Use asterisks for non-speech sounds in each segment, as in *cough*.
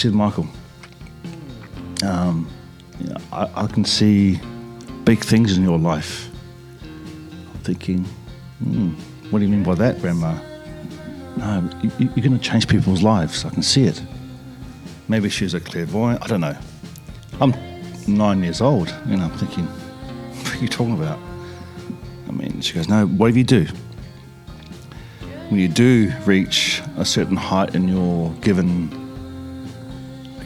said, Michael, um, you know, I, I can see big things in your life. I'm thinking, hmm, what do you mean by that, Grandma? No, you, you're going to change people's lives. I can see it. Maybe she's a clairvoyant. I don't know. I'm nine years old, and I'm thinking, *laughs* what are you talking about? I mean, she goes, no, whatever you do, when you do reach a certain height in your given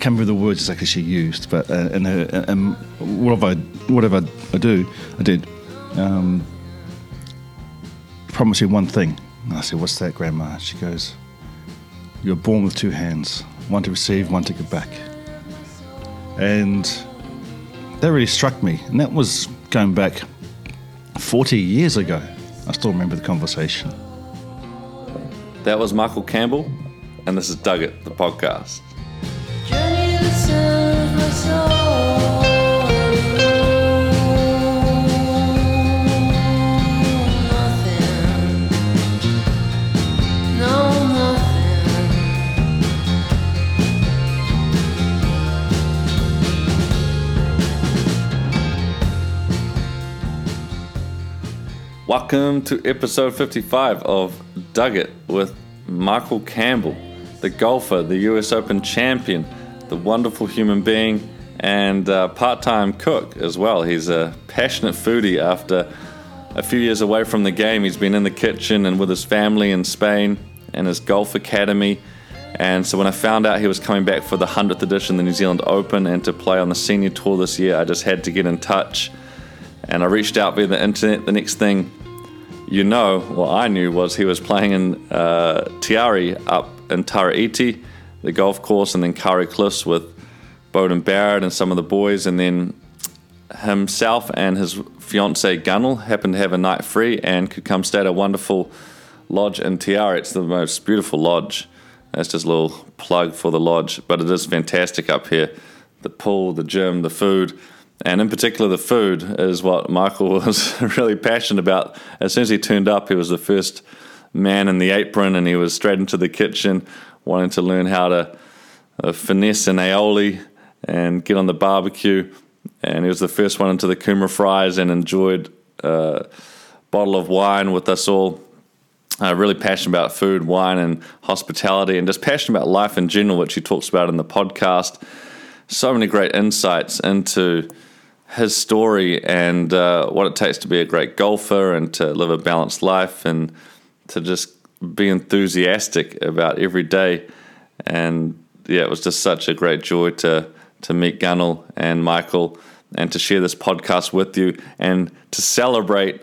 can't remember the words exactly she used, but uh, and, uh, and whatever I, whatever I do, I did. Um, promise you one thing. And I said, "What's that, Grandma?" She goes, "You're born with two hands, one to receive, one to give back." And that really struck me, and that was going back 40 years ago. I still remember the conversation. That was Michael Campbell, and this is Dug It, the podcast. Welcome to episode 55 of Dug It with Michael Campbell, the golfer, the US Open champion, the wonderful human being, and uh, part time cook as well. He's a passionate foodie after a few years away from the game. He's been in the kitchen and with his family in Spain and his golf academy. And so when I found out he was coming back for the 100th edition of the New Zealand Open and to play on the senior tour this year, I just had to get in touch. And I reached out via the internet. The next thing you know, what I knew was he was playing in uh, Te Arai up in Tara Iti, the golf course, and then Kauri Cliffs with Beauden Barrett and some of the boys. And then himself and his fiancee Gunnel happened to have a night free and could come stay at a wonderful lodge in Te Arai. It's the most beautiful lodge. That's just a little plug for the lodge, but it is fantastic up here. The pool, the gym, the food, and in particular the food is what Michael *laughs* was really passionate about. As soon as he turned up, he was the first man in the apron, and he was straight into the kitchen, wanting to learn how to uh, finesse an aioli and get on the barbecue. And he was the first one into the kumara fries and enjoyed a bottle of wine with us all uh, really passionate about food, wine, and hospitality, and just passionate about life in general, which he talks about in the podcast. So many great insights into his story and uh, what it takes to be a great golfer and to live a balanced life and to just be enthusiastic about every day. And yeah, it was just such a great joy to to meet Gunnel and Michael and to share this podcast with you and to celebrate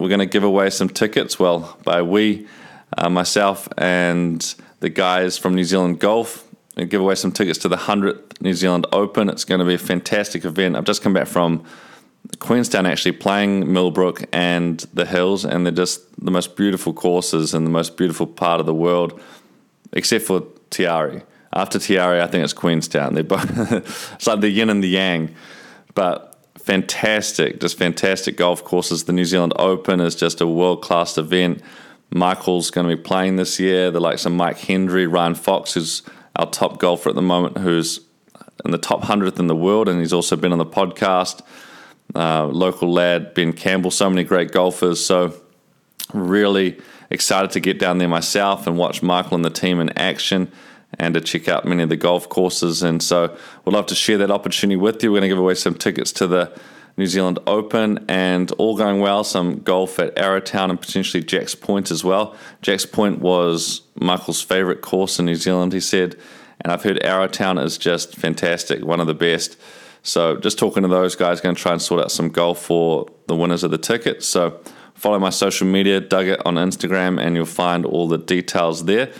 we're going to give away some tickets. Well, by we, uh, myself, and the guys from New Zealand Golf, and give away some tickets to the 100th New Zealand Open. It's going to be a fantastic event. I've just come back from Queenstown actually playing Millbrook and the Hills, and they're just the most beautiful courses and the most beautiful part of the world, except for Te Arai. After Te Arai, I think it's Queenstown. They're both, *laughs* it's like the yin and the yang. But fantastic, just fantastic golf courses. The New Zealand Open is just a world class event. Michael's going to be playing this year. The likes of Mike Hendry, Ryan Fox, who's our top golfer at the moment, who's in the top hundredth in the world, and he's also been on the podcast. Uh, local lad Ben Campbell, so many great golfers. So really excited to get down there myself and watch Michael and the team in action and to check out many of the golf courses. And so we'd love to share that opportunity with you. We're going to give away some tickets to the New Zealand Open and all going well, some golf at Arrowtown and potentially Jack's Point as well. Jack's Point was Michael's favourite course in New Zealand, he said. And I've heard Arrowtown is just fantastic, one of the best. So just talking to those guys, going to try and sort out some golf for the winners of the tickets. So follow my social media, Dug It on Instagram, and you'll find all the details there.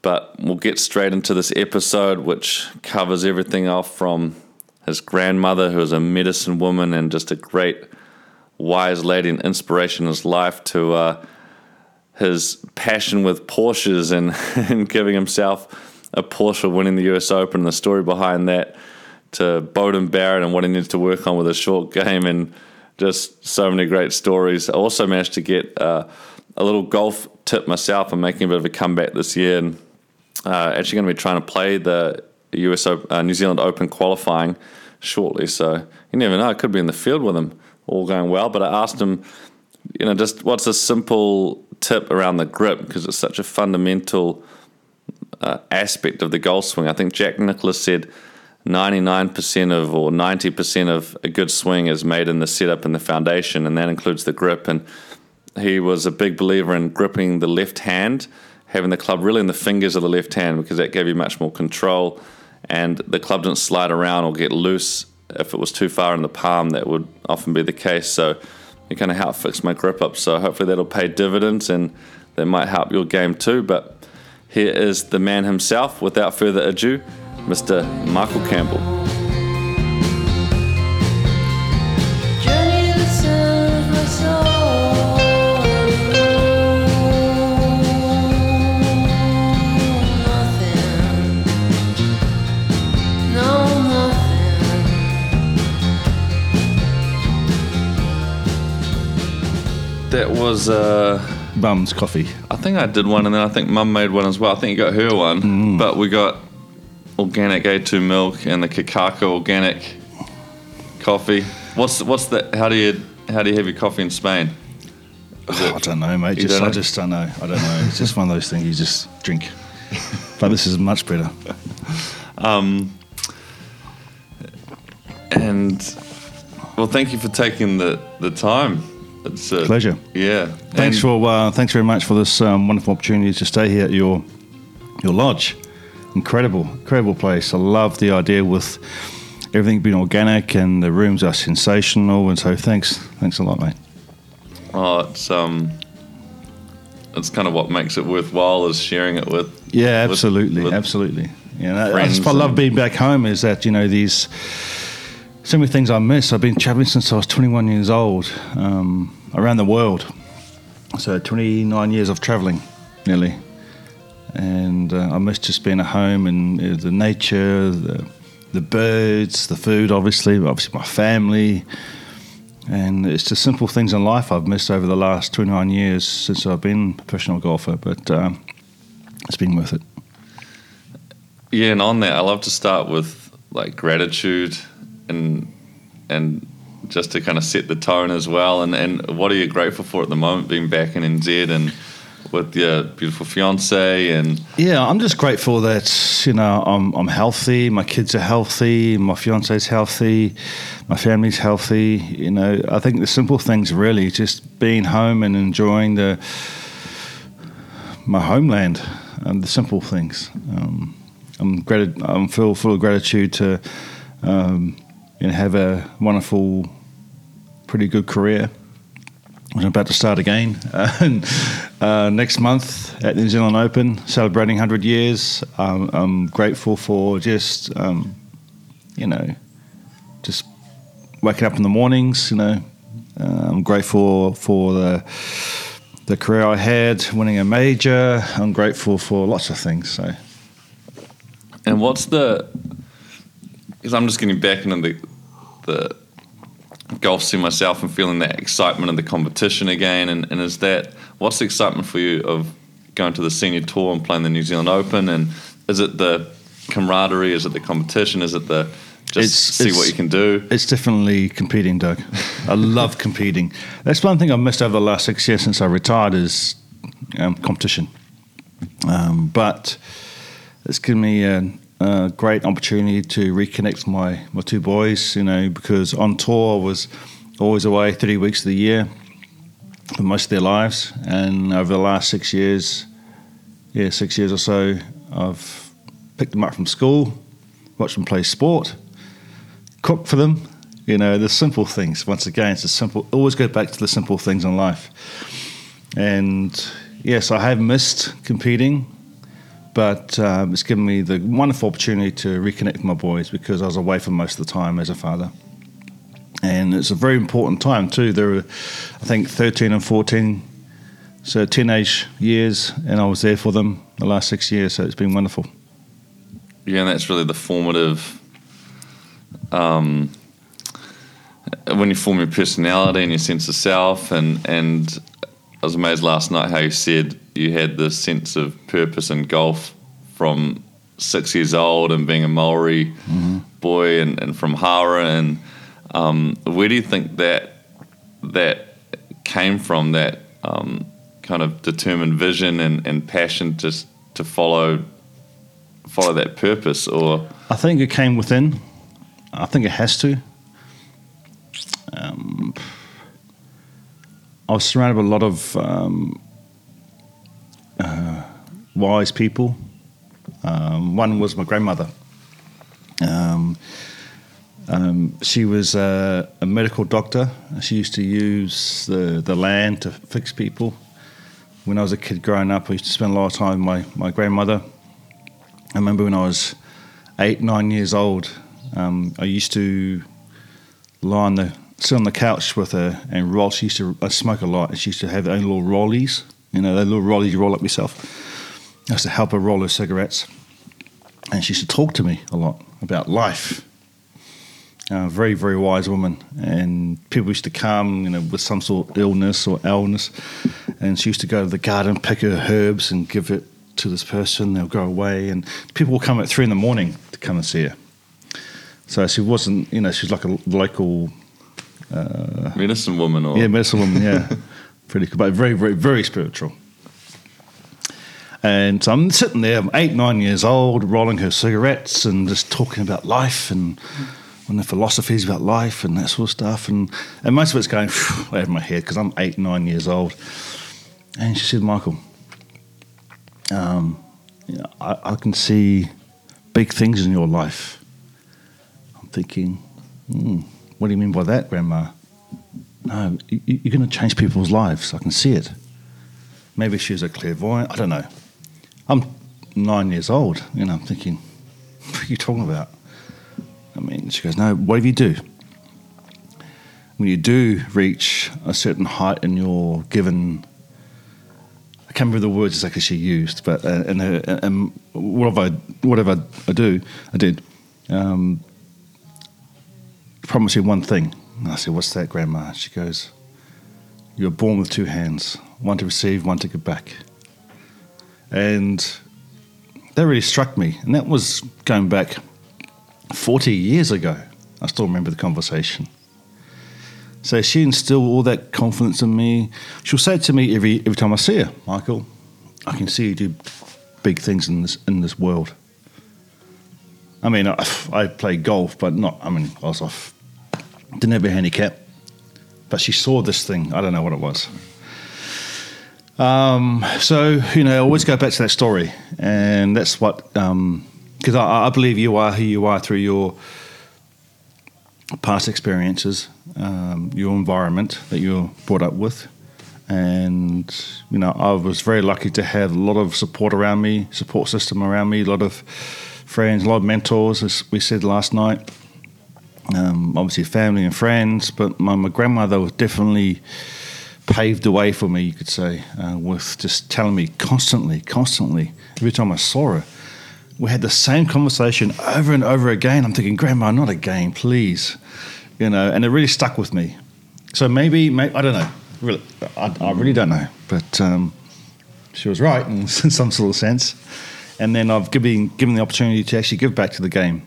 But we'll get straight into this episode, which covers everything off from his grandmother, who was a medicine woman and just a great, wise lady and inspiration in his life, to uh, his passion with Porsches and, *laughs* and giving himself a Porsche winning the US Open, the story behind that, to Beauden Barrett and what he needs to work on with a short game, and just so many great stories. I also managed to get uh, a little golf tip myself. I'm making a bit of a comeback this year and uh, actually going to be trying to play the US uh, New Zealand Open qualifying shortly. So you never know; I could be in the field with him, all going well. But I asked him, you know, just what's a simple tip around the grip because it's such a fundamental uh, aspect of the golf swing. I think Jack Nicklaus said 99% of or 90% of a good swing is made in the setup and the foundation, and that includes the grip. And he was a big believer in gripping the left hand, having the club really in the fingers of the left hand because that gave you much more control. And the club didn't slide around or get loose if it was too far in the palm. That would often be the case. So it kind of helped fix my grip up. So hopefully that'll pay dividends and that might help your game too. But here is the man himself. Without further ado, Mr. Michael Campbell. That was, uh, Bum's coffee. I think I did one and then I think Mum made one as well. I think you got her one. But we got organic A2 milk and the Kakako organic coffee. What's what's the how do you how do you have your coffee in Spain? I don't know, mate. Just, don't I know? just don't know. I don't know. It's just one of those things you just drink. but this is much better. *laughs* And well, thank you for taking the the time. It's a Pleasure. Yeah. Thanks And- for uh, thanks very much for this um, wonderful opportunity to stay here at your your lodge. Incredible, incredible place. I love the idea with everything being organic and the rooms are sensational. And so thanks, thanks a lot, mate. Oh, it's um, it's kind of what makes it worthwhile is sharing it with. Yeah, absolutely, with absolutely. You know, friends that's what I love being back home is that you know these so many things I miss. I've been traveling since I was 21 years old um, around the world. So 29 years of traveling, nearly, and uh, I miss just being at home and uh, the nature, the the birds, the food, obviously, obviously my family. And it's just simple things in life I've missed over the last 29 years since I've been a professional golfer, but um, it's been worth it. Yeah, and on that, I love to start with like gratitude and and just to kind of set the tone as well. And and what are you grateful for at the moment, being back in NZ and with your beautiful fiance and Yeah, I'm just grateful that you know I'm I'm healthy. My kids are healthy. My fiance's healthy. My family's healthy. You know, I think the simple things really just being home and enjoying the my homeland and the simple things. Um, I'm grat- I'm full full of gratitude to um, know have a wonderful, pretty good career. I'm about to start again *laughs* and, uh, next month at the New Zealand Open, celebrating 100 years. Um, I'm grateful for just, um, you know, just waking up in the mornings. You know, uh, I'm grateful for the the career I had, winning a major. I'm grateful for lots of things. So and what's the because I'm just getting back into the the golf scene myself and feeling that excitement of the competition again. And, and is that what's the excitement for you of going to the senior tour and playing the New Zealand Open? And is it the camaraderie? Is it the competition? Is it the just It's- see it's- what you can do? It's definitely competing, Doug. I love competing. That's one thing I've missed over the last six years since I retired is um, competition. Um, but it's given me a great opportunity to reconnect my, my two boys, you know, because on tour I was always away three weeks of the year for most of their lives. And over the last six years, yeah, six years or so, I've picked them up from school, watched them play sport, cooked for them. You know, the simple things. Once again, it's a simple. Always go back to the simple things in life. And yes, I have missed competing, but um, it's given me the wonderful opportunity to reconnect with my boys because I was away for most of the time as a father. And it's a very important time too. They're, I think, 13 and 14, so teenage years, and I was there for them the last six years. So it's been wonderful. Yeah, and that's really the formative. Um, when you form your personality and your sense of self, and and I was amazed last night how you said you had this sense of purpose in golf from six years old and being a Maori boy and, and from Hawera. And um, where do you think that that came from? That um, kind of determined vision and, and passion just to follow follow that purpose, or I think it came within. I think it has to. Um, I was surrounded by a lot of um, uh, wise people. Um, one was my grandmother. Um, um, she was a, a medical doctor. She used to use the, the land to fix people. When I was a kid growing up, I used to spend a lot of time with my, my grandmother. I remember when I was eight, nine years old, um, I used to lie on the sit on the couch with her and roll. She used to I smoke a lot, and she used to have her own little rollies. You know, the little rollies you roll up yourself. I used to help her roll her cigarettes, and she used to talk to me a lot about life. A very, very wise woman, and people used to come, you know, with some sort of illness or illness, and she used to go to the garden, pick her herbs, and give it to this person. They'll go away, and people will come at three in the morning to come and see her. So she wasn't, you know, she's like a local medicine woman, or yeah, medicine woman, yeah. *laughs* Pretty cool, but very, very, very spiritual. And so I'm sitting there, I'm eight, nine years old, rolling her cigarettes and just talking about life and, and the philosophies about life and that sort of stuff. And, and most of it's going over my head because I'm eight, nine years old. And she said, Michael, um, you know, I, I can see big things in your life. I'm thinking, hmm, what do you mean by that, Grandma? No, you, you're going to change people's lives. I can see it. Maybe she's a clairvoyant. I don't know. I'm nine years old. You know, I'm thinking, *laughs* what are you talking about? I mean, she goes, no, whatever you do, when you do reach a certain height in your given, I can't remember the words exactly she used, but uh, and, uh, and whatever, I, whatever I do, I did. Um, promise you one thing. And I said, What's that, Grandma? She goes, You're born with two hands, one to receive, one to give back. And that really struck me. And that was going back 40 years ago. I still remember the conversation. So she instilled all that confidence in me. She'll say to me every every time I see her, Michael, I can see you do big things in this in this world. I mean, I, *sighs* I played golf, but not. I mean, I was off. Didn't have a handicap, but she saw this thing. I don't know what it was. Um, so you know, I always go back to that story, and that's what because I, I believe you are who you are through your past experiences, um, your environment that you're brought up with. And, you know, I was very lucky to have a lot of support around me, support system around me, a lot of friends, a lot of mentors, as we said last night. Um, obviously, family and friends, but my, my grandmother was definitely paved the way for me, you could say, uh, with just telling me constantly, constantly, every time I saw her. We had the same conversation over and over again. I'm thinking, Grandma, not again, please. You know, and it really stuck with me. So maybe, may I don't know. Really, I, I really don't know. But um, she was right in *laughs* some sort of sense. And then I've given given the opportunity to actually give back to the game,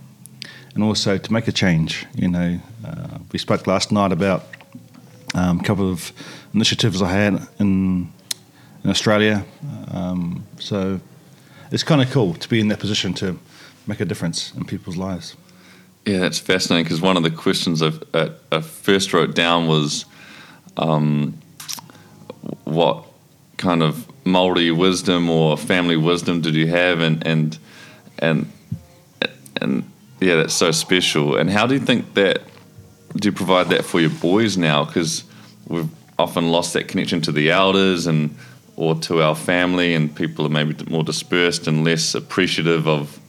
and also to make a change. You know, uh, we spoke last night about um, a couple of initiatives I had in in Australia. Um, so it's kind of cool to be in that position to make a difference in people's lives. Yeah, that's fascinating because one of the questions I first wrote down was um, what kind of Maori wisdom or family wisdom did you have, and and and and yeah, that's so special. And how do you think that do you provide that for your boys now? Because we've often lost that connection to the elders and or to our family, and people are maybe more dispersed and less appreciative of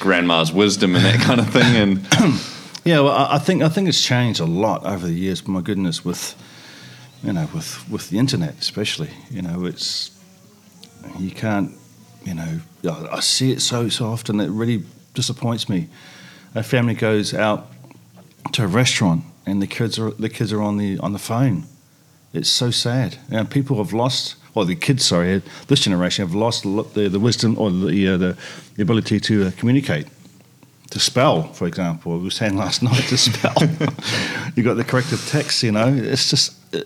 grandma's wisdom and that kind of thing. And *coughs* Yeah, well, I think I think it's changed a lot over the years. My goodness, with you know, with with the internet, especially, you know, it's you can't, you know, I see it so so often. It really disappoints me. A family goes out to a restaurant and the kids are the kids are on the on the phone. It's so sad. You know, people have lost or the kids, sorry, this generation have lost the, the wisdom or the, uh, the ability to uh, communicate, to spell, for example. We were saying last *laughs* night to spell. you got the corrective text, you know. It's just, uh,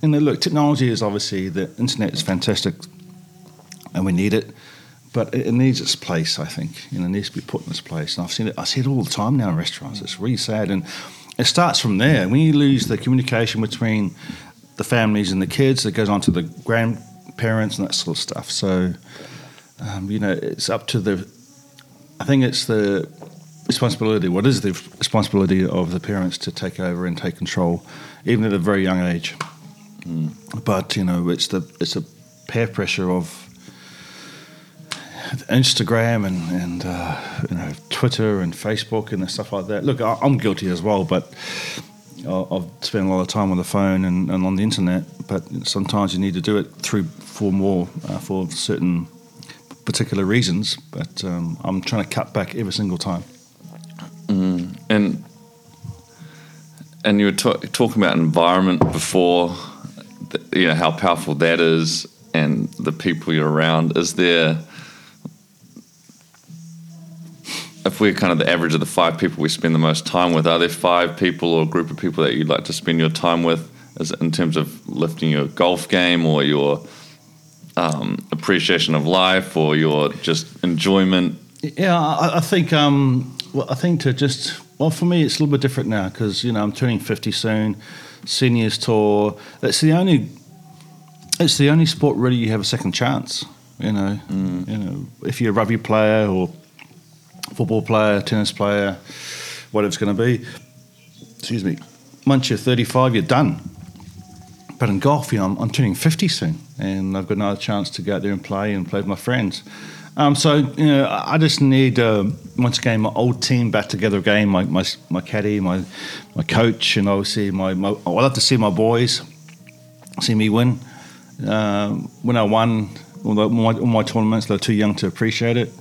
you know, look, technology is obviously, the internet is fantastic and we need it. But it, it needs its place, I think. You know, it needs to be put in its place. And I've seen it. I see it all the time now in restaurants. It's really sad, and it starts from there. When you lose the communication between the families and the kids, it goes on to the grandparents and that sort of stuff. So, um, you know, it's up to the. I think it's the responsibility. What is the responsibility of the parents to take over and take control, even at a very young age? But you know, it's the it's a peer pressure of Instagram and and uh, you know Twitter and Facebook and stuff like that. Look, I, I'm guilty as well, but I- I've spent a lot of time on the phone and, and on the internet. But sometimes you need to do it through for more uh, for certain particular reasons. But um, I'm trying to cut back every single time. And and you were ta- talking about environment before, you know how powerful that is, and the people you're around. Is there, if we're kind of the average of the five people we spend the most time with, are there five people or a group of people that you'd like to spend your time with, in terms of lifting your golf game or your um, appreciation of life or your just enjoyment? Yeah, I, I think. Um, well, I think to just well, for me, it's a little bit different now because you know I'm turning fifty soon. Seniors tour. It's the only. It's the only sport really you have a second chance. You know, mm. you know, if you're a rugby player or football player, tennis player, whatever it's going to be. Excuse me. Once you're 35, you're done. In golf, you know, I'm, I'm turning 50 soon, and I've got another chance to go out there and play and play with my friends. Um, so you know, I just need uh, once again my old team back together again. My my, my caddy, my my coach, and obviously my, my I love to see my boys see me win. Um, when I won all, the, my, all my tournaments, they're too young to appreciate it.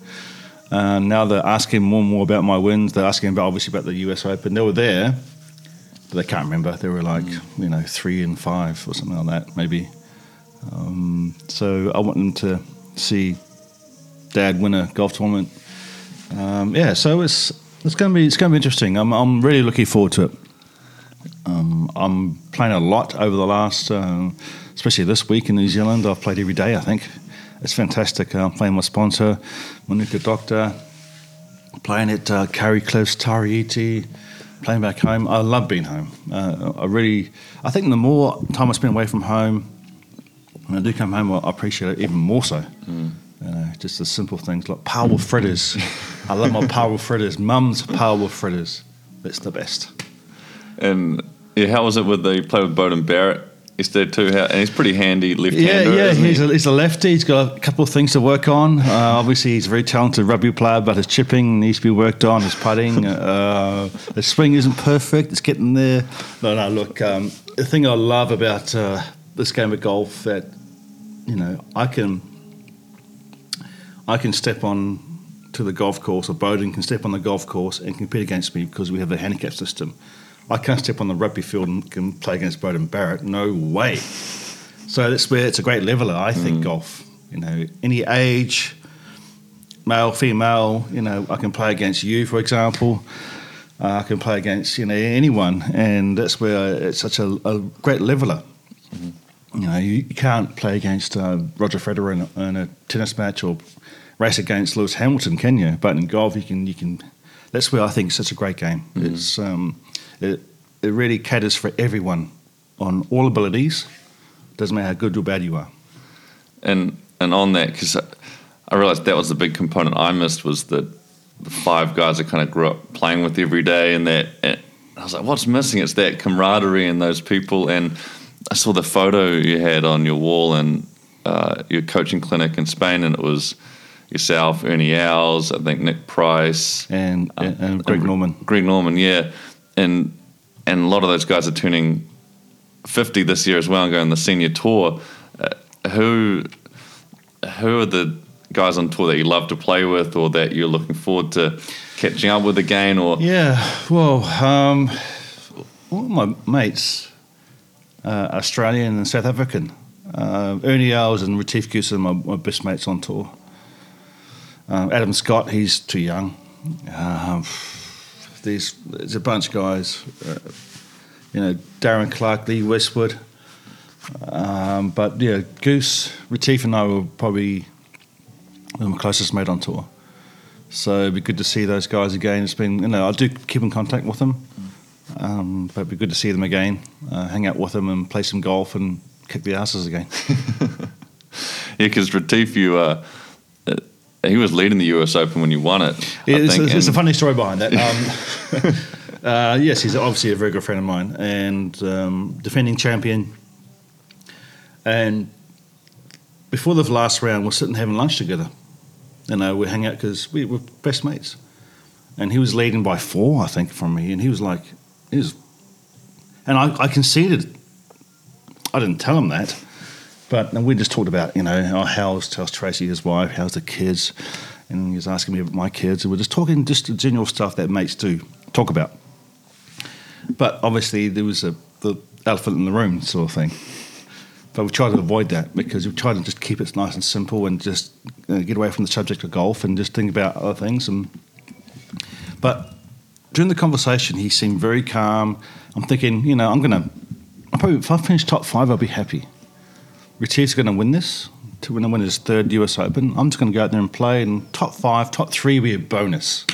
Uh, now they're asking more and more about my wins. They're asking about obviously about the US Open. They were there, but they can't remember. They were like you know three and five or something like that, maybe. Um, so I want them to see Dad win a golf tournament. Um, yeah, so it's it's going to be it's going to be interesting. I'm I'm really looking forward to it. Um, I'm playing a lot over the last, uh, especially this week in New Zealand. I've played every day. I think it's fantastic. I'm playing my sponsor, Manuka Doctor. Playing at uh, Kauri Cliffs, Tara Iti. Playing back home. I love being home. Uh, I really. I think the more time I spend away from home, when I do come home, I appreciate it even more so. You know, just the simple things like paua fritters. I love my paua fritters. Mum's paua fritters. It's the best. And yeah, how was it with the play with Beauden Barrett yesterday too? And he's pretty handy left-hander. Yeah, yeah, isn't he? he's a, he's a lefty. He's got a couple of things to work on. Uh, *laughs* obviously, he's a very talented rugby player, but his chipping needs to be worked on. His putting, *laughs* uh, his swing isn't perfect. It's getting there. No, no. Look, um, the thing I love about uh, this game of golf that you know I can I can step on to the golf course, or Beauden can step on the golf course and compete against me because we have a handicap system. I can't step on the rugby field and can play against Beauden Barrett. No way. So that's where it's a great leveler, I think, golf. You know, any age, male, female, you know, I can play against you, for example. Uh, I can play against, you know, anyone. And that's where it's such a, a great leveler. You know, you, you can't play against uh, Roger Federer in a, in a tennis match or race against Lewis Hamilton, can you? But in golf, you can. You can. That's where I think it's such a great game. It's um, it, it really caters for everyone on all abilities. Doesn't matter how good or bad you are. and and on that because I realized that was the big component I missed was that the five guys I kind of grew up playing with every day, and that and I was like, what's missing? It's that camaraderie and those people. And I saw the photo you had on your wall and uh, your coaching clinic in Spain, and it was yourself, Ernie Els, I think Nick Price, And, and, and Greg Norman. Greg Norman, yeah, and and a lot of those guys are turning fifty this year as well and going the senior tour. Uh, who who are the guys on tour that you love to play with, or that you're looking forward to catching up with again? Or Yeah, well, um, all my mates, uh, Australian and South African. Uh, Ernie Els and Retief Goose are my, my best mates on tour. Um, Adam Scott, he's too young. Um, there's, there's a bunch of guys. Uh, you know, Darren Clarke, Lee Westwood. Um, but yeah, Goose, Retief, and I were probably my closest mate on tour. So it'd be good to see those guys again. It's been, you know, I do keep in contact with them, um, but it'd be good to see them again, uh, hang out with them, and play some golf and kick the asses again. *laughs* Yeah, because Retief, you uh, he was leading the US Open when you won it. I it's, think, it's, it's a funny story behind that. Um, *laughs* uh, yes, he's obviously a very good friend of mine and um, defending champion. And before the last round, we're sitting having lunch together. You know, we hang out because we were best mates. And he was leading by four, I think, from me. And he was like, he was, and I, I conceded. I didn't tell him that. But we just talked about, you know, oh, how's, how's Tracy, his wife, how's the kids, and he was asking me about my kids, and we're just talking just the general stuff that mates do talk about. But obviously, there was a the elephant in the room sort of thing. But we try to avoid that because we try to just keep it nice and simple and just uh, get away from the subject of golf and just think about other things. And but during the conversation, he seemed very calm. I'm thinking, you know, I'm gonna, I'm probably if I finish top five, I'll be happy. Retief's going to win this to win, win his third US Open. I'm just going to go out there and play, and top five, top three will be a bonus.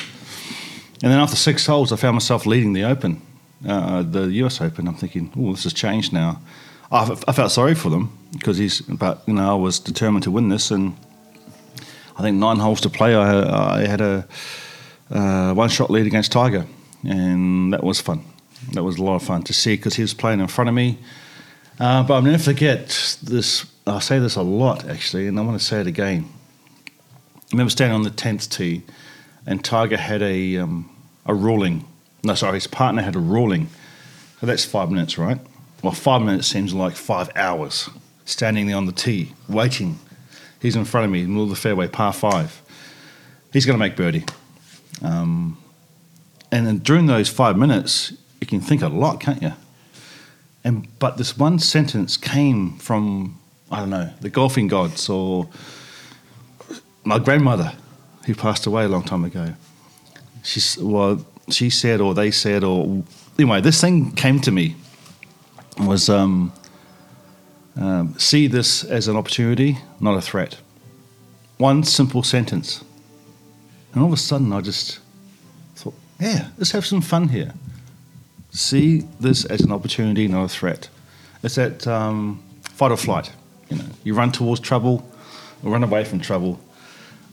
And then after six holes, I found myself leading the Open, uh, the US Open. I'm thinking, oh, this has changed now. I, I felt sorry for them because he's, but you know, I was determined to win this, and I think nine holes to play, I, I had a uh, one-shot lead against Tiger, and that was fun. That was a lot of fun to see because he was playing in front of me. Uh, but I'll never forget this. I say this a lot actually, and I want to say it again. I remember standing on the tenth tee, and Tiger had a um, a ruling. No, sorry, his partner had a ruling. So that's five minutes, right? Well, five minutes seems like five hours standing there on the tee, waiting. He's in front of me, middle of the fairway, par five. He's going to make birdie. Um, and then during those five minutes, you can think a lot, can't you? And but this one sentence came from I don't know the golfing gods or my grandmother, who passed away a long time ago. She's well, she said or they said or anyway, this thing came to me was um, um, see this as an opportunity, not a threat. One simple sentence, and all of a sudden I just thought, yeah, let's have some fun here see this as an opportunity, not a threat. It's that um, fight or flight. You know, you run towards trouble or run away from trouble.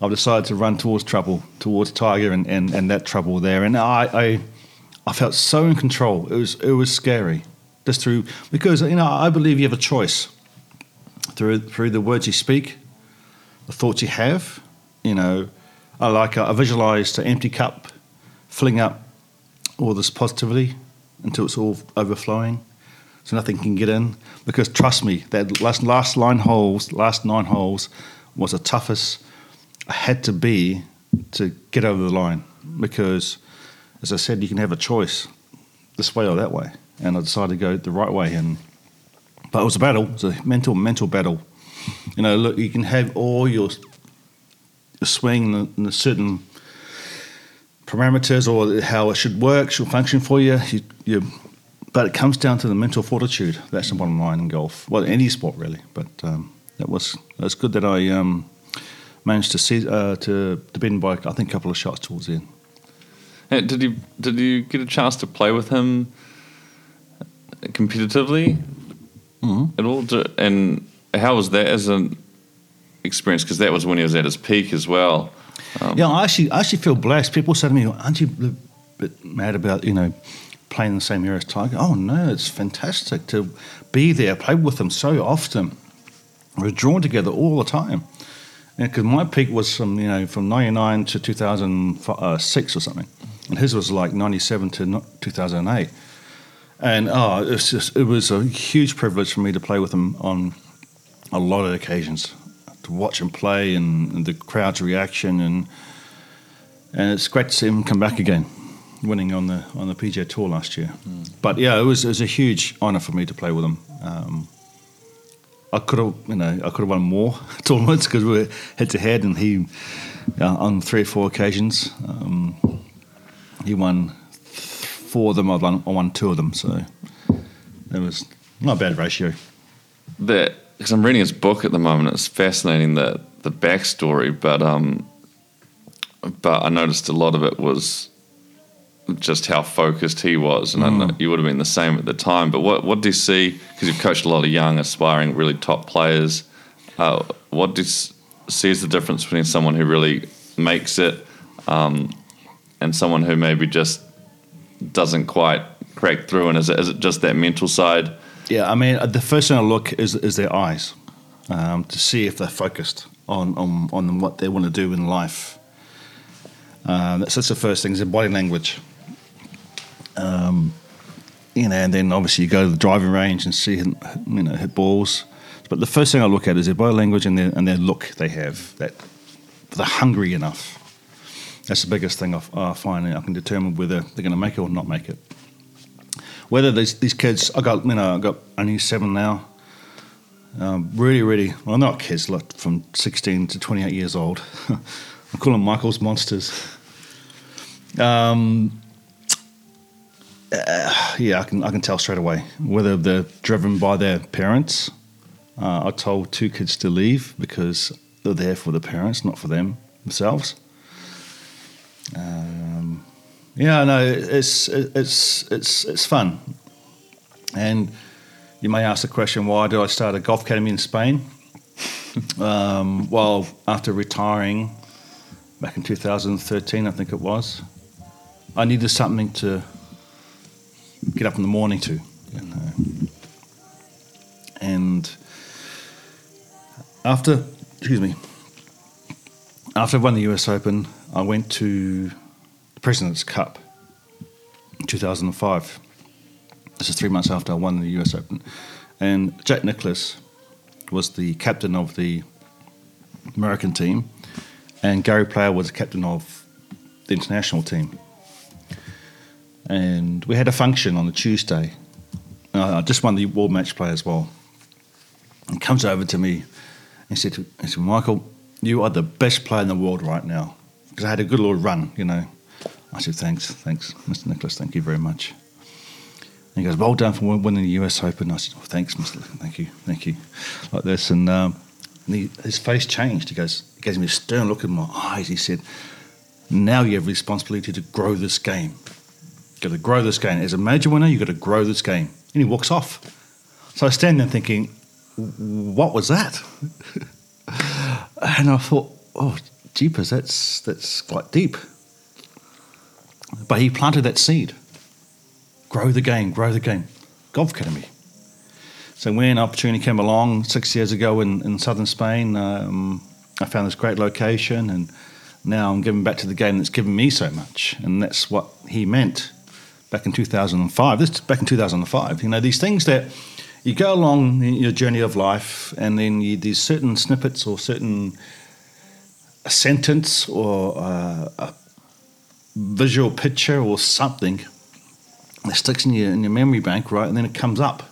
I've decided to run towards trouble, towards Tiger and, and, and that trouble there. And I, I, I felt so in control. It was, it was scary. Just through, because, you know, I believe you have a choice through, through the words you speak, the thoughts you have. You know, I like, I visualized an empty cup filling up all this positivity until it's all overflowing, so nothing can get in. Because trust me, that last last nine holes, last nine holes, was the toughest I had to be to get over the line. Because, as I said, you can have a choice, this way or that way, and I decided to go the right way. And but it was a battle, it was a mental mental battle. You know, look, you can have all your, swing in a certain parameters or how it should work, should function for you. you, you but it comes down to the mental fortitude. That's the bottom line in golf. Well, any sport really. But um, that was it was good that I um, managed to see uh, to to bend by I think a couple of shots towards the end. Hey, did you did you get a chance to play with him competitively Mm-hmm. at all? And how was that as an experience? Because that was when he was at his peak as well. Um, Yeah, I actually I actually feel blessed. People say to me, "Aren't you a bit mad about you know playing in the same area as Tiger?" Oh no, it's fantastic to be there, play with them so often. We're drawn together all the time. Because my peak was from you know from '99 to 2006 or something, and his was like '97 to 2008. And oh, it was just it was a huge privilege for me to play with him on a lot of occasions, to watch him play and, and the crowd's reaction and and it's great to see him come back again, winning on the on the PGA Tour last year. But yeah, it was it was a huge honour for me to play with him. Um, I could have, you know, I could have won more *laughs* tournaments because we were head to head, and he, uh, on three or four occasions, um, he won four of them. I won, I won two of them, so it was not a bad ratio. that because I'm reading his book at the moment. It's fascinating the the backstory, but um, but I noticed a lot of it was just how focused he was, and I know you would have been the same at the time. But what what do you see? Because you've coached a lot of young, aspiring, really top players. Uh, what do you see as the difference between someone who really makes it um, and someone who maybe just doesn't quite crack through? And is it, is it just that mental side? Yeah, I mean, the first thing I look is is their eyes um, to see if they're focused on on, on what they want to do in life. Um, that's, that's the first thing. Is their body language. Um, you know, and then obviously you go to the driving range and see him, you know hit balls. But the first thing I look at is their body language and their and their look they have. That they're hungry enough. That's the biggest thing I find. I can determine whether they're going to make it or not make it whether these these kids, I got you know I got only seven now. Um, really, really, well, not kids, like from sixteen to twenty eight years old. *laughs* I call them Michael's monsters. Um, uh, yeah, I can I can tell straight away whether they're driven by their parents. Uh, I told two kids to leave because they're there for the parents, not for them themselves. Um, yeah, no, it's it's it's it's fun, and you may ask the question, why did I start a golf academy in Spain? *laughs* um, well, after retiring back in 2013, I think it was, I needed something to get up in the morning to, you know. and after, excuse me, after I won the US Open, I went to President's Cup 2005. This is three months after I won the US Open. And Jack Nicklaus was the captain of the American team, and Gary Player was the captain of the international team. And we had a function on a Tuesday. Uh, I just won the World Match Play as well. He comes over to me and said, he said, Michael, you are the best player in the world right now. Because I had a good little run, you know. I said, thanks, thanks, Mr. Nicklaus, thank you very much. And he goes, well done for win- winning the US Open. I said, thanks, Mr. Nicklaus, thank you, thank you. Like this. And, um, and he, his face changed. He goes, he gives me a stern look in my eyes. He said, now you have responsibility to grow this game. You've Got to grow this game. As a major winner, you've got to grow this game. And he walks off. So I stand there thinking, what was that? *laughs* and I thought, oh, jeepers, that's that's quite deep. But he planted that seed. Grow the game, grow the game. Golf Academy. So when opportunity came along six years ago in, in southern Spain, um, I found this great location, and now I'm giving back to the game that's given me so much, and that's what he meant back in 2005. This back in 2005. You know these things that you go along in your journey of life, and then you, these certain snippets or certain a sentence or a visual picture or something that sticks in your in your memory bank, right? And then it comes up.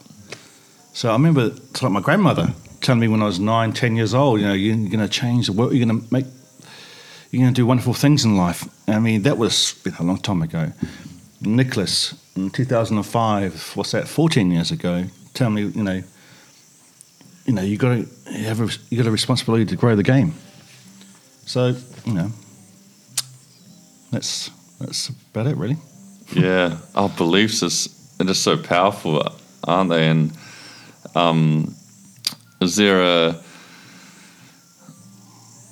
So I remember, it's like my grandmother telling me when I was nine, ten years old, you know, you're, going to change the world, you're going to make, you're going to do wonderful things in life. I mean, that was a long time ago. Nicklaus in 2005, what's that? 14 years ago, tell me, you know, you know, you got to have a, you got a responsibility to grow the game. So you know, that's that's about it, really. Yeah, our beliefs they're just so powerful, aren't they? And um, is there a?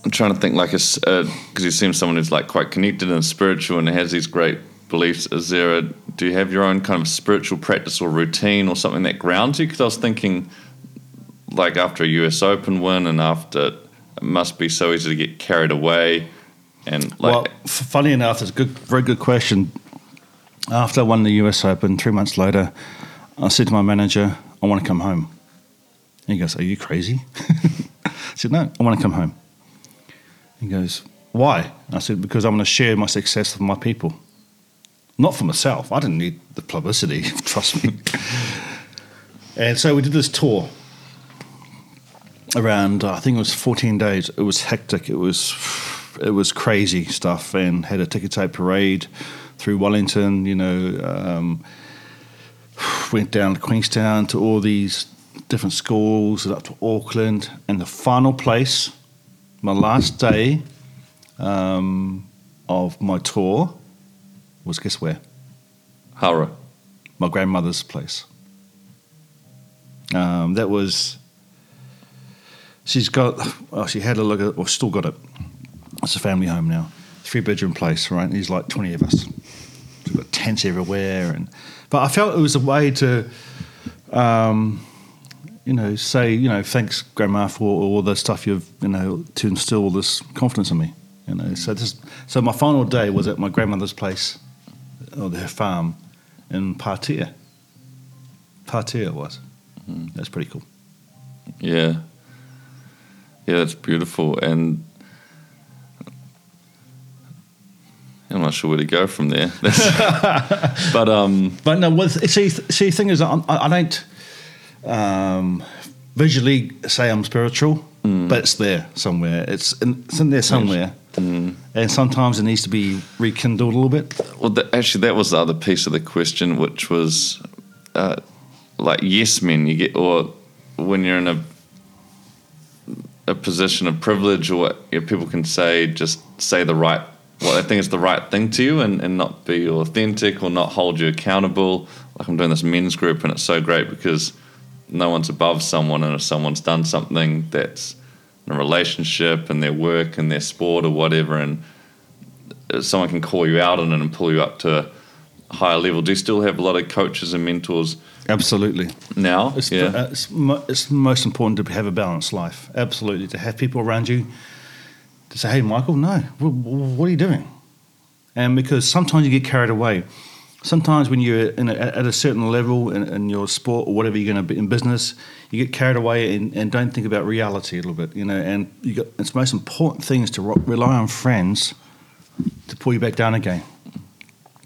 I'm trying to think like a because you seem someone who's like quite connected and spiritual and has these great beliefs. Is there a? Do you have your own kind of spiritual practice or routine or something that grounds you? Because I was thinking, like after a US Open win and after it must be so easy to get carried away, and like well, funny enough, it's a good, very good question. After I won the US Open, three months later, I said to my manager, "I want to come home." And he goes, "Are you crazy?" *laughs* I said, "No, I want to come home." He goes, "Why?" I said, "Because I want to share my success with my people, not for myself. I didn't need the publicity, *laughs* trust me." and so we did this tour. around uh, I think it was 14 days. It was hectic. It was it was crazy stuff, and had a ticker tape parade through Wellington. You know, um, went down to Queenstown to all these different schools, and up to Auckland, and the final place, my last day um, of my tour was guess where? Hawera. my grandmother's place. Um, that was. She's got. Well, she had a look at, it or still got it. It's a family home now, three bedroom place, right? There's like twenty of us. We've got tents everywhere, and but I felt it was a way to, um, you know, say you know thanks grandma for all the stuff you've you know to instill all this confidence in me. You know, so this so my final day was at my grandmother's place, or her farm, in Patea. Patea it was. That's pretty cool. Yeah. Yeah, that's beautiful. And I'm not sure where to go from there. *laughs* But um, But no, well, see, see, thing is, I, I don't um, visually say I'm spiritual, but it's there somewhere. It's in, it's in there somewhere, and sometimes it needs to be rekindled a little bit. well, the, actually, that was the other piece of the question, which was uh, like yes men. You get or when you're in a a position of privilege, or you know, people can say just say the right what they think is the right thing to you, and, and not be authentic or not hold you accountable. Like I'm doing this men's group, and it's so great because no one's above someone, and if someone's done something that's in a relationship and their work and their sport or whatever, and someone can call you out on it and pull you up to a higher level. Do you still have a lot of coaches and mentors Absolutely, now? it's, yeah. uh, it's, it's most important to have a balanced life. Absolutely, to have people around you to say, "Hey, Michael, no, wh- wh- what are you doing?" And because sometimes you get carried away. Sometimes when you're a, at a certain level in, in your sport or whatever you're going to be in business, you get carried away and, and don't think about reality a little bit, you know. And you got, it's the most important thing is to ro- rely on friends to pull you back down again.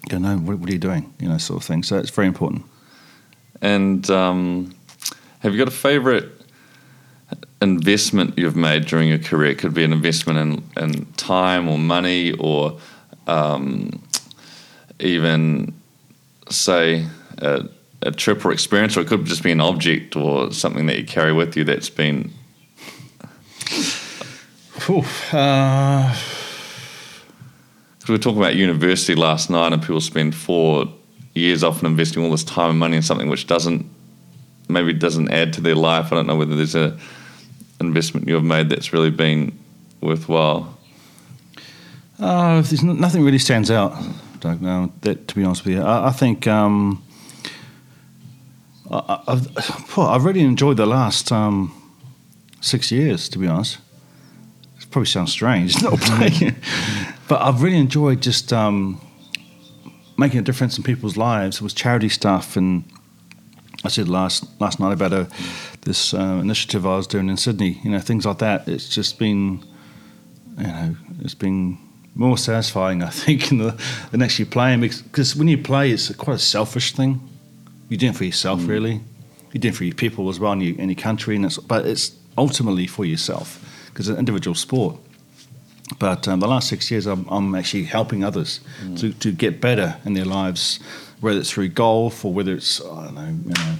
Go, no, what, what are you doing? You know, sort of thing. So it's very important. And um, have you got a favorite investment you've made during your career? It could be an investment in, in time or money or um, even, say, a, a trip or experience, or it could just be an object or something that you carry with you that's been. Whew, uh, we were talking about university last night, and people spend four years often investing all this time and money in something which doesn't maybe doesn't add to their life. I don't know whether there's a investment you've made that's really been worthwhile. Uh, there's n- nothing really stands out, Doug. Now, that to be honest with you, I, I think um, I, I've, well, I've really enjoyed the last um, six years. To be honest, it probably sounds strange, *laughs* not playing, but I've really enjoyed just um, making a difference in people's lives. It was charity stuff, and I said last last night about a, this uh, initiative I was doing in Sydney. You know, things like that. It's just been you know, it's been more satisfying, I *laughs* think, in the, than actually playing because when you play, it's quite a selfish thing. You're doing it for yourself, really. You're doing it for your people as well, and your, and your country, and it's, but it's ultimately for yourself because it's an individual sport. But um, the last six years, I'm, I'm actually helping others to, to get better in their lives, whether it's through golf or whether it's I don't know, you know,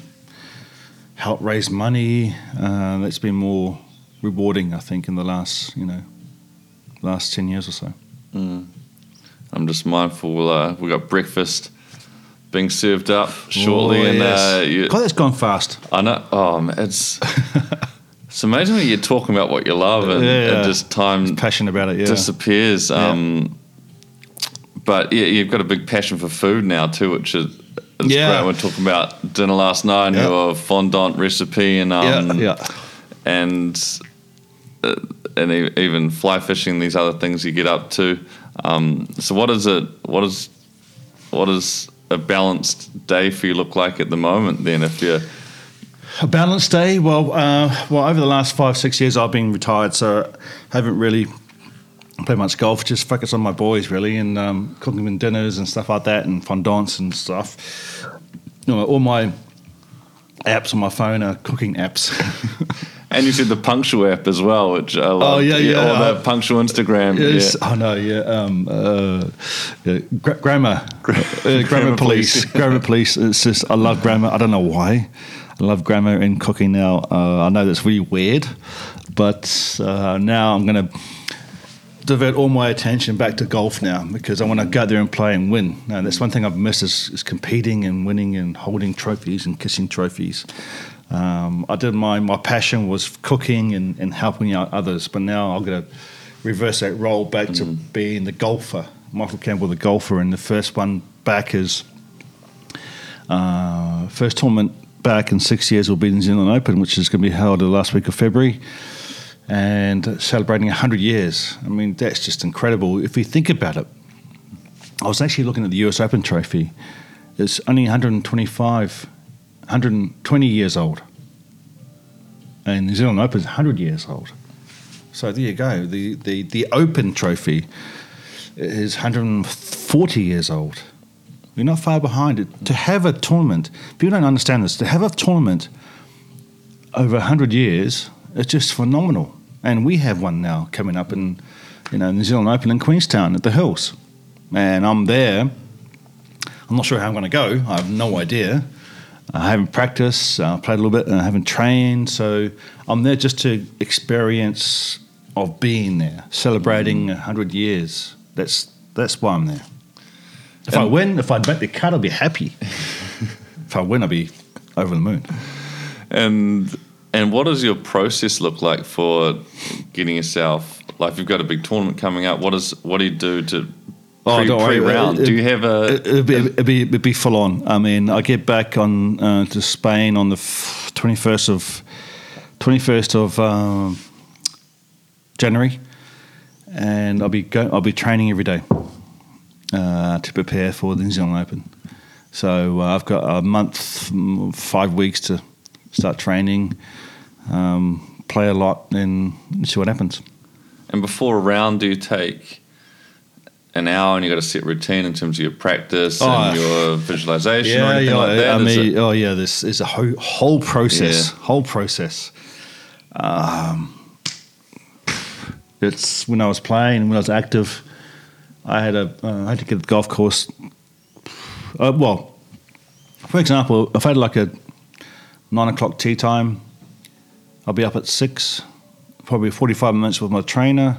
help raise money. Uh, that's been more rewarding, I think, in the last you know last 10 years or so. I'm just mindful. Uh, we got breakfast being served up shortly, Oh, and yes. uh, you, God, that's gone fast. I know. Oh, man, it's *laughs* it's amazing when you're talking about what you love, and, Yeah. and just time Passionate about it, yeah. disappears. Um, But yeah, you've got a big passion for food now too, which is. is Yeah. great. We're talking about dinner last night Yeah. your fondant recipe and um, yeah, yeah. and uh, and e- even fly fishing, these other things you get up to. Um, so, what is it? What is what does a balanced day for you look like at the moment? Then, if you're A balanced day. Well, uh, well, over the last five, six years, I've been retired, so I haven't really played much golf. Just focus on my boys, really, and um, cooking them dinners and stuff like that, and fondants and stuff. You know, all my apps on my phone are cooking apps. *laughs* And you said the punctual app as well, which I love. Oh, yeah, yeah. Or the Uh, punctual Instagram. Yes, Yeah. I know. Yeah, um, uh, yeah. Gra- grammar, *laughs* uh, grammar, Grammar police, police. grammar police. It's just I love grammar. I don't know why. I love grammar in cooking now. Uh, I know that's really weird, but uh, now I'm going to divert all my attention back to golf now because I want to go there and play and win. Now, that's one thing I've missed is, is competing and winning and holding trophies and kissing trophies. Um, I did my my passion was cooking and, and helping out others, but now I'm going to reverse that role back to being the golfer. Michael Campbell, the golfer, and the first one back is uh, first tournament back in six years will be in the New Zealand Open, which is going to be held the last week of February and celebrating 100 years. I mean, that's just incredible. If you think about it, I was actually looking at the US Open trophy. It's only 125, 120 years old. And New Zealand Open is 100 years old. So there you go. The, the, the Open trophy is 140 years old. We're not far behind it. To have a tournament, people don't understand this, to have a tournament over 100 years, it's just phenomenal. And we have one now coming up in, you know, New Zealand Open in Queenstown at the Hills. And I'm there. I'm not sure how I'm going to go. I have no idea. I haven't practiced. Uh, I played a little bit and I haven't trained. So I'm there just to experience of being there, celebrating 100 years. That's, that's why I'm there. If I win, if I make the cut, I'll be happy. *laughs* if I win, I'll be over the moon. And and what does your process look like for getting yourself like you've got a big tournament coming up? What is what do you do to Oh, pre, don't worry. round? It- do you have a It- It'd be, it'd, be, it'd be full on. I mean, I get back on uh, to Spain on the twenty first of twenty first of um, January, and I'll be go, I'll be training every day uh, to prepare for the New Zealand Open. So uh, I've got a month, five weeks to start training, um, play a lot, and see what happens. and before a round do you take an hour and you got to set routine in terms of your practice Oh, and your visualization or anything yeah. like that? I mean, oh yeah. This is a whole, whole process. Yeah. Whole process. Um, it's when I was playing, when I was active, I had a, uh, I had to get the golf course. Uh, well, for example, if I had like a nine o'clock tee time, I'll be up at six, probably forty-five minutes with my trainer,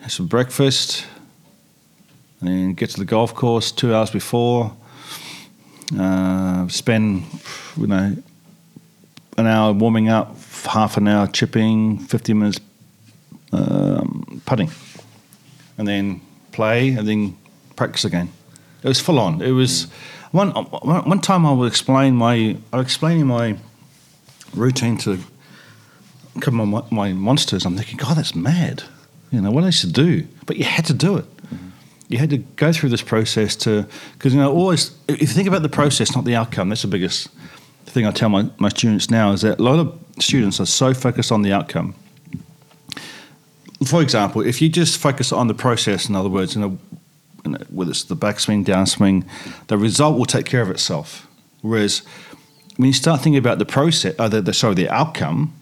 have some breakfast, and then get to the golf course two hours before uh, spend you know an hour warming up, half an hour chipping, fifty minutes um, putting, and then play, and then practice again. It was full on. It was one one one time I will explain my I was explaining my routine to couple of my, my monsters. I'm thinking, God, that's mad. You know what I should do, but you had to do it mm-hmm. you had to go through this process to because you know always if you think about the process not the outcome that's the biggest thing i tell my, my students now is that a lot of students are so focused on the outcome for example if you just focus on the process in other words in a, in a, whether it's the backswing downswing the result will take care of itself whereas when you start thinking about the process uh, the, the sorry the outcome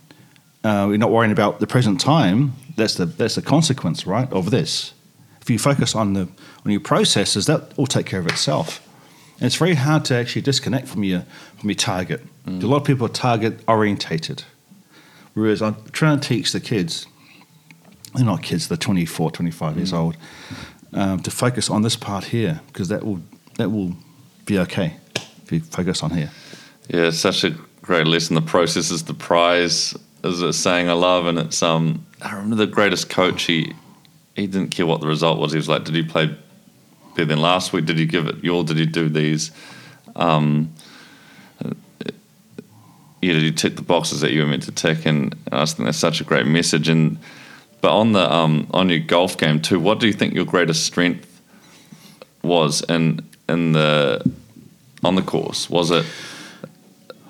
uh, you're not worrying about the present time that's the that's the consequence right of this if you focus on the on your processes, that will take care of itself. And it's very hard to actually disconnect from your from your target. A lot of people are target orientated, whereas I'm trying to teach the kids. They're not kids; they're 24, 25 years old. Um, to focus on this part here because that will that will be okay if you focus on here. Yeah, it's such a great lesson. The process is the prize, is a saying I love, and it's um. I remember the greatest coach. He he didn't care what the result was. He was like, "Did you play better than last week? Did you give it your? Did you do these? Um, yeah, did you tick the boxes that you were meant to tick?" And I just think that's such a great message. And but on the um on your golf game too, what do you think your greatest strength was in in the on the course? Was it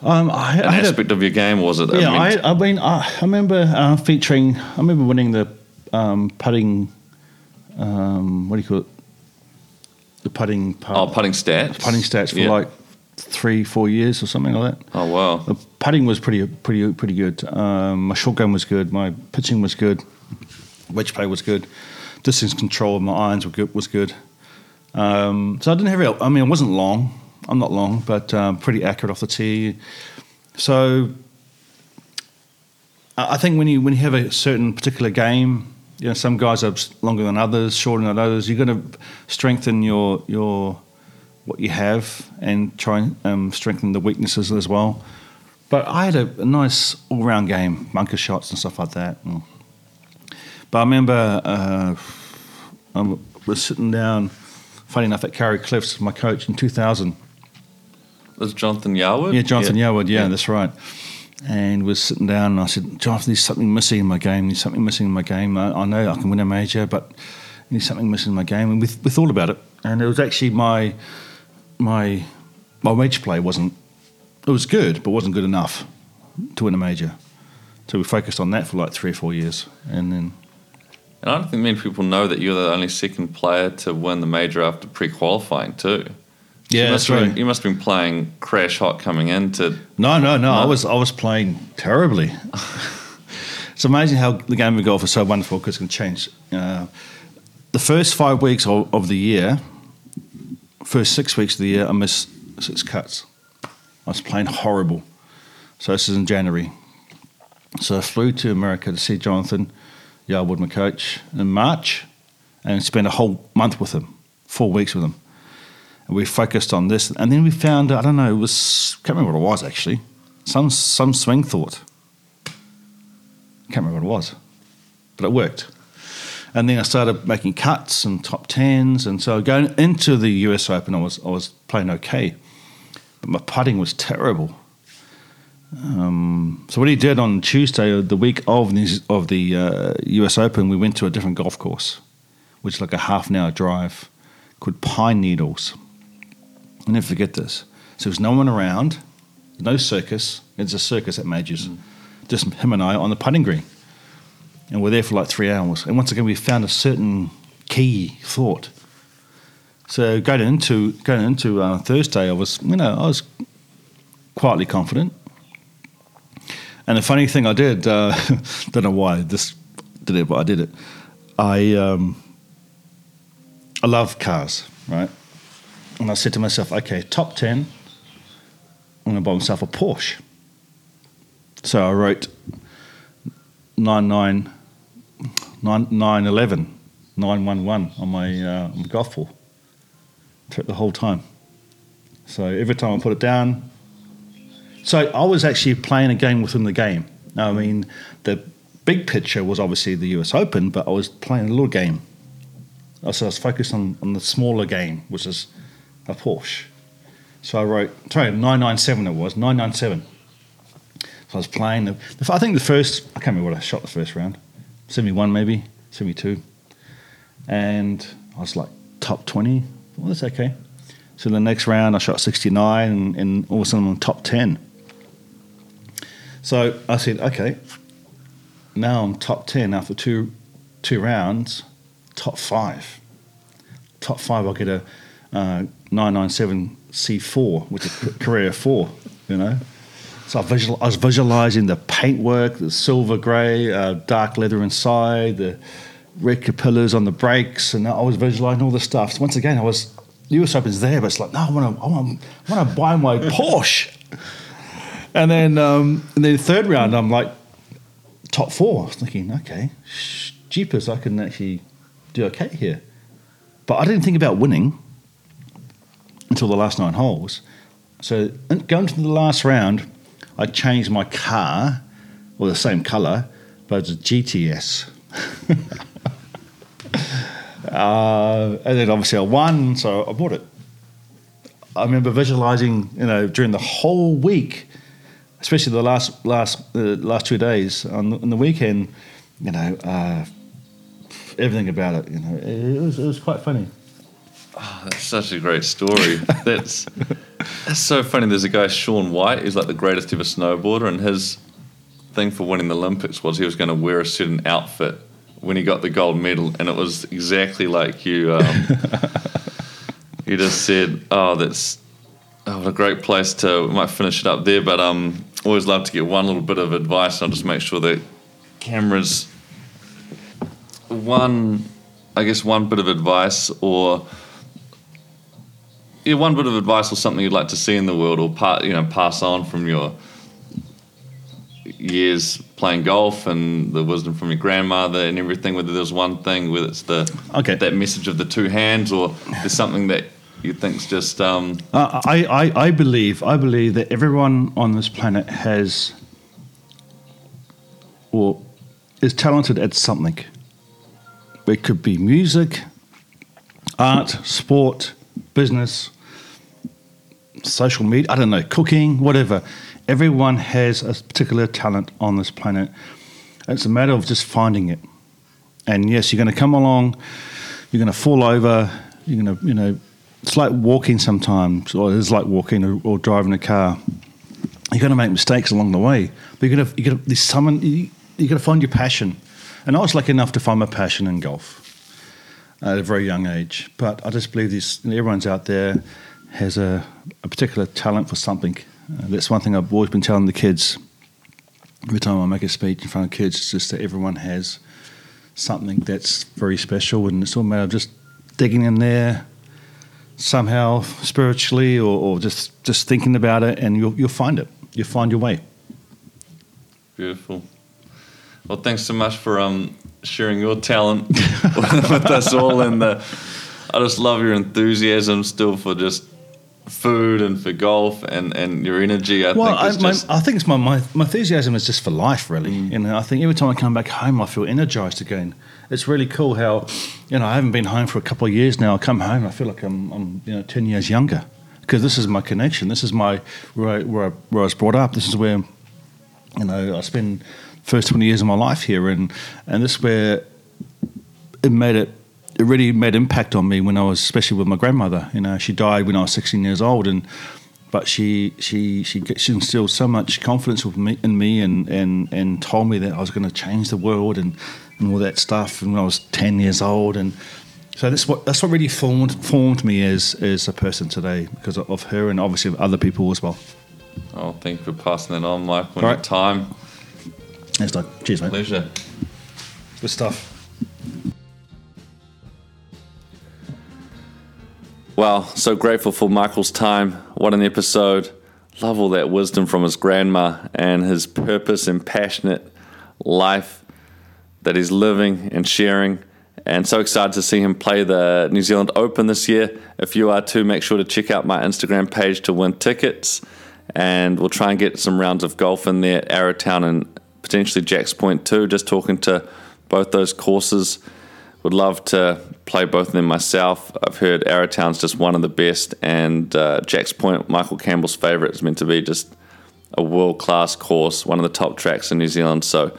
Um, I, an I had a- aspect of your game? Was it? Yeah, I, I mean, I, I remember uh, featuring. I remember winning the um, putting. Um, what do you call it? The putting. oh, putting stats. putting stats for Yeah. like three, four years or something like that. Oh wow. The putting was pretty pretty pretty good. Um, my short game was good. My pitching was good. Wedge play was good. Distance control of my irons good, was good. Um, so I didn't have. I mean, I wasn't long. I'm not long, but um, pretty accurate off the tee. So I I think when you when you have a certain particular game, you know, some guys are longer than others, shorter than others. You're going to strengthen your your what you have and try and um, strengthen the weaknesses as well. But I had a, a nice all round game, bunker shots and stuff like that. And- but I remember uh, I was sitting down, funny enough, at Kauri Cliffs, my coach in 2000. Was Jonathan Yarwood? Yeah, Jonathan Yarwood. Yeah, that's right. And was sitting down, and I said, "Jonathan, there's something missing in my game. There's something missing in my game. I, I know I can win a major, but there's something missing in my game." And we, we thought about it, and it was actually my my my wedge play wasn't. It was good, but wasn't good enough to win a major. So we focused on that for like three or four years, and then And I don't think many people know that you're the only second player to win the major after pre-qualifying too. Yeah, you must that's have been- right. you must have been playing crash hot coming into. No, no, no. I No? was I was playing terribly. *laughs* it's amazing how the game of golf is so wonderful because it can change. Uh, the first five weeks of, of the year, first six weeks of the year, I missed six cuts. I was playing horrible. So this is in January. So I flew to America to see Jonathan Yarwood, my coach, in March, and spent a whole month with him, four weeks with him. And we focused on this, and then we found I don't know, it was can't remember what it was actually, some some swing thought. Can't remember what it was, but it worked. And then I started making cuts and top tens, and so going into the U.S. Open, I was I was playing okay, but my putting was terrible. Um, so what he did on Tuesday, the week of the, of the uh, U.S. Open, we went to a different golf course, which is like a half an hour drive, called Pine Needles. I'll never forget this. So there's no one around, no circus. It's a circus at Majors. Just him and I on the putting green. And we're there for like three hours. And once again, we found a certain key thought. So going into going into uh, Thursday, I was you know I was quietly confident. And the funny thing I did, uh, *laughs* don't know why this did it, but I did it. I um, I love cars, right? And I said to myself, okay, top 10, I'm to buy myself a Porsche. So I wrote 99, 911, 911 on my, uh, on my golf ball. Took the whole time. So every time I put it down. So I was actually playing a game within the game. I mean, the big picture was obviously the US Open, but I was playing a little game. So I was focused on, on the smaller game, which is a Porsche. So I wrote, sorry, 997 it was, 997. So I was playing, the, I think the first, I can't remember what I shot the first round, 71 maybe, 72. And I was like top 20, well, that's okay. So the next round I shot 69 and, and all of a sudden I'm top 10. So I said, okay, now I'm top 10 after two, two rounds, top five. Top five, I'll get a uh, 997 C4, which is *laughs* Carrera 4, you know. So I, visual, I was visualizing the paintwork, the silver grey, uh, dark leather inside, the red capillars on the brakes, and I was visualizing all the stuff. So once again, I was, US Open's there, but it's like, no, I want to I wanna, I wanna buy my Porsche. And then, um, and then the third round, I'm like, top four. I was thinking, okay, jeepers, I can actually do okay here. But I didn't think about winning until the last nine holes. So going to the last round, I changed my car, well, the same colour, but it's a GTS. *laughs* uh, and then obviously I won, so I bought it. I remember visualizing, you know, during the whole week, especially the last last uh, last two days on the, on the weekend, you know, uh, everything about it. You know, it, was it was quite funny. That's such a great story. That's that's so funny. There's a guy, Shaun White, who's like the greatest ever snowboarder, and his thing for winning the Olympics was he was going to wear a certain outfit when he got the gold medal, and it was exactly like you. Um, *laughs* you just said, "Oh, that's oh, what a great place to." We might finish it up there, but um, always love to get one little bit of advice. I'll just make sure that cameras. One, I guess, one bit of advice or yeah, one bit of advice or something you'd like to see in the world or part, you know, pass on from your years playing golf and the wisdom from your grandmother and everything. Whether there's one thing, whether it's the Okay. that message of the two hands or there's something that you think's just um, Uh, I, I, I believe I believe that everyone on this planet has or is talented at something. It could be music, art, sport, business, social media, I don't know, cooking, whatever. Everyone has a particular talent on this planet. It's a matter of just finding it. And yes, you're going to come along, you're going to fall over, you're going to, you know, it's like walking sometimes, or it's like walking or, or driving a car. You're going to make mistakes along the way, but you're going to, you're going to, you, you're going to find your passion. And I was lucky enough to find my passion in golf at a very young age. But I just believe this, everyone's out there has a, a particular talent for something. Uh, that's one thing I've always been telling the kids every time I make a speech in front of kids. It's just that everyone has something that's very special, and it's all a matter of just digging in there somehow spiritually or, or just, just thinking about it, and you'll, you'll find it. You'll find your way. Beautiful. Well, thanks so much for um, sharing your talent *laughs* with us all, and I just love your enthusiasm still for just food and for golf and, and your energy. I Well, think I, it's my, just I think it's my, my, my enthusiasm is just for life, really. Mm. You know, I think every time I come back home, I feel energized again. It's really cool how, you know, I haven't been home for a couple of years now. I come home, I feel like I'm, I'm you know, 10 years younger because this is my connection. This is my, where I, where I, where I was brought up. This is where, you know, I spend first 20 years of my life here. And, and this is where it made it it really made impact on me when I was especially with my grandmother. You know, she died when I was 16 years old, and but she she she, she instilled so much confidence with me in me and and and told me that I was going to change the world and and all that stuff. And when I was 10 years old, and so that's what that's what really formed formed me as as a person today because of her and obviously of other people as well. oh, thank you for passing that on, Mike. When right. time, It's like, cheers, mate. pleasure. Good stuff. Wow, so grateful for Michael's time. What an episode. Love all that wisdom from his grandma and his purpose and passionate life that he's living and sharing. And so excited to see him play the New Zealand Open this year. If you are too, make sure to check out my Instagram page to win tickets. And we'll try and get some rounds of golf in there Arrowtown and potentially Jack's Point too. Just talking to both those courses. Would love to play both of them myself. I've heard Arrowtown's just one of the best, and uh, Jack's Point, Michael Campbell's favourite, is meant to be just a world class course, one of the top tracks in New Zealand. So,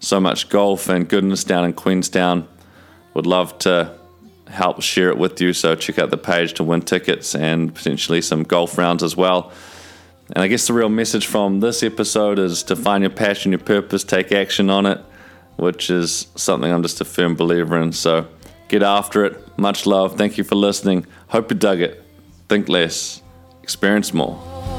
so much golf and goodness down in Queenstown. Would love to help share it with you. So, check out the page to win tickets and potentially some golf rounds as well. And I guess the real message from this episode is to find your passion, your purpose, take action on it, which is something I'm just a firm believer in. So get after it. Much love. Thank you for listening. Hope you dug it. Think less, experience more.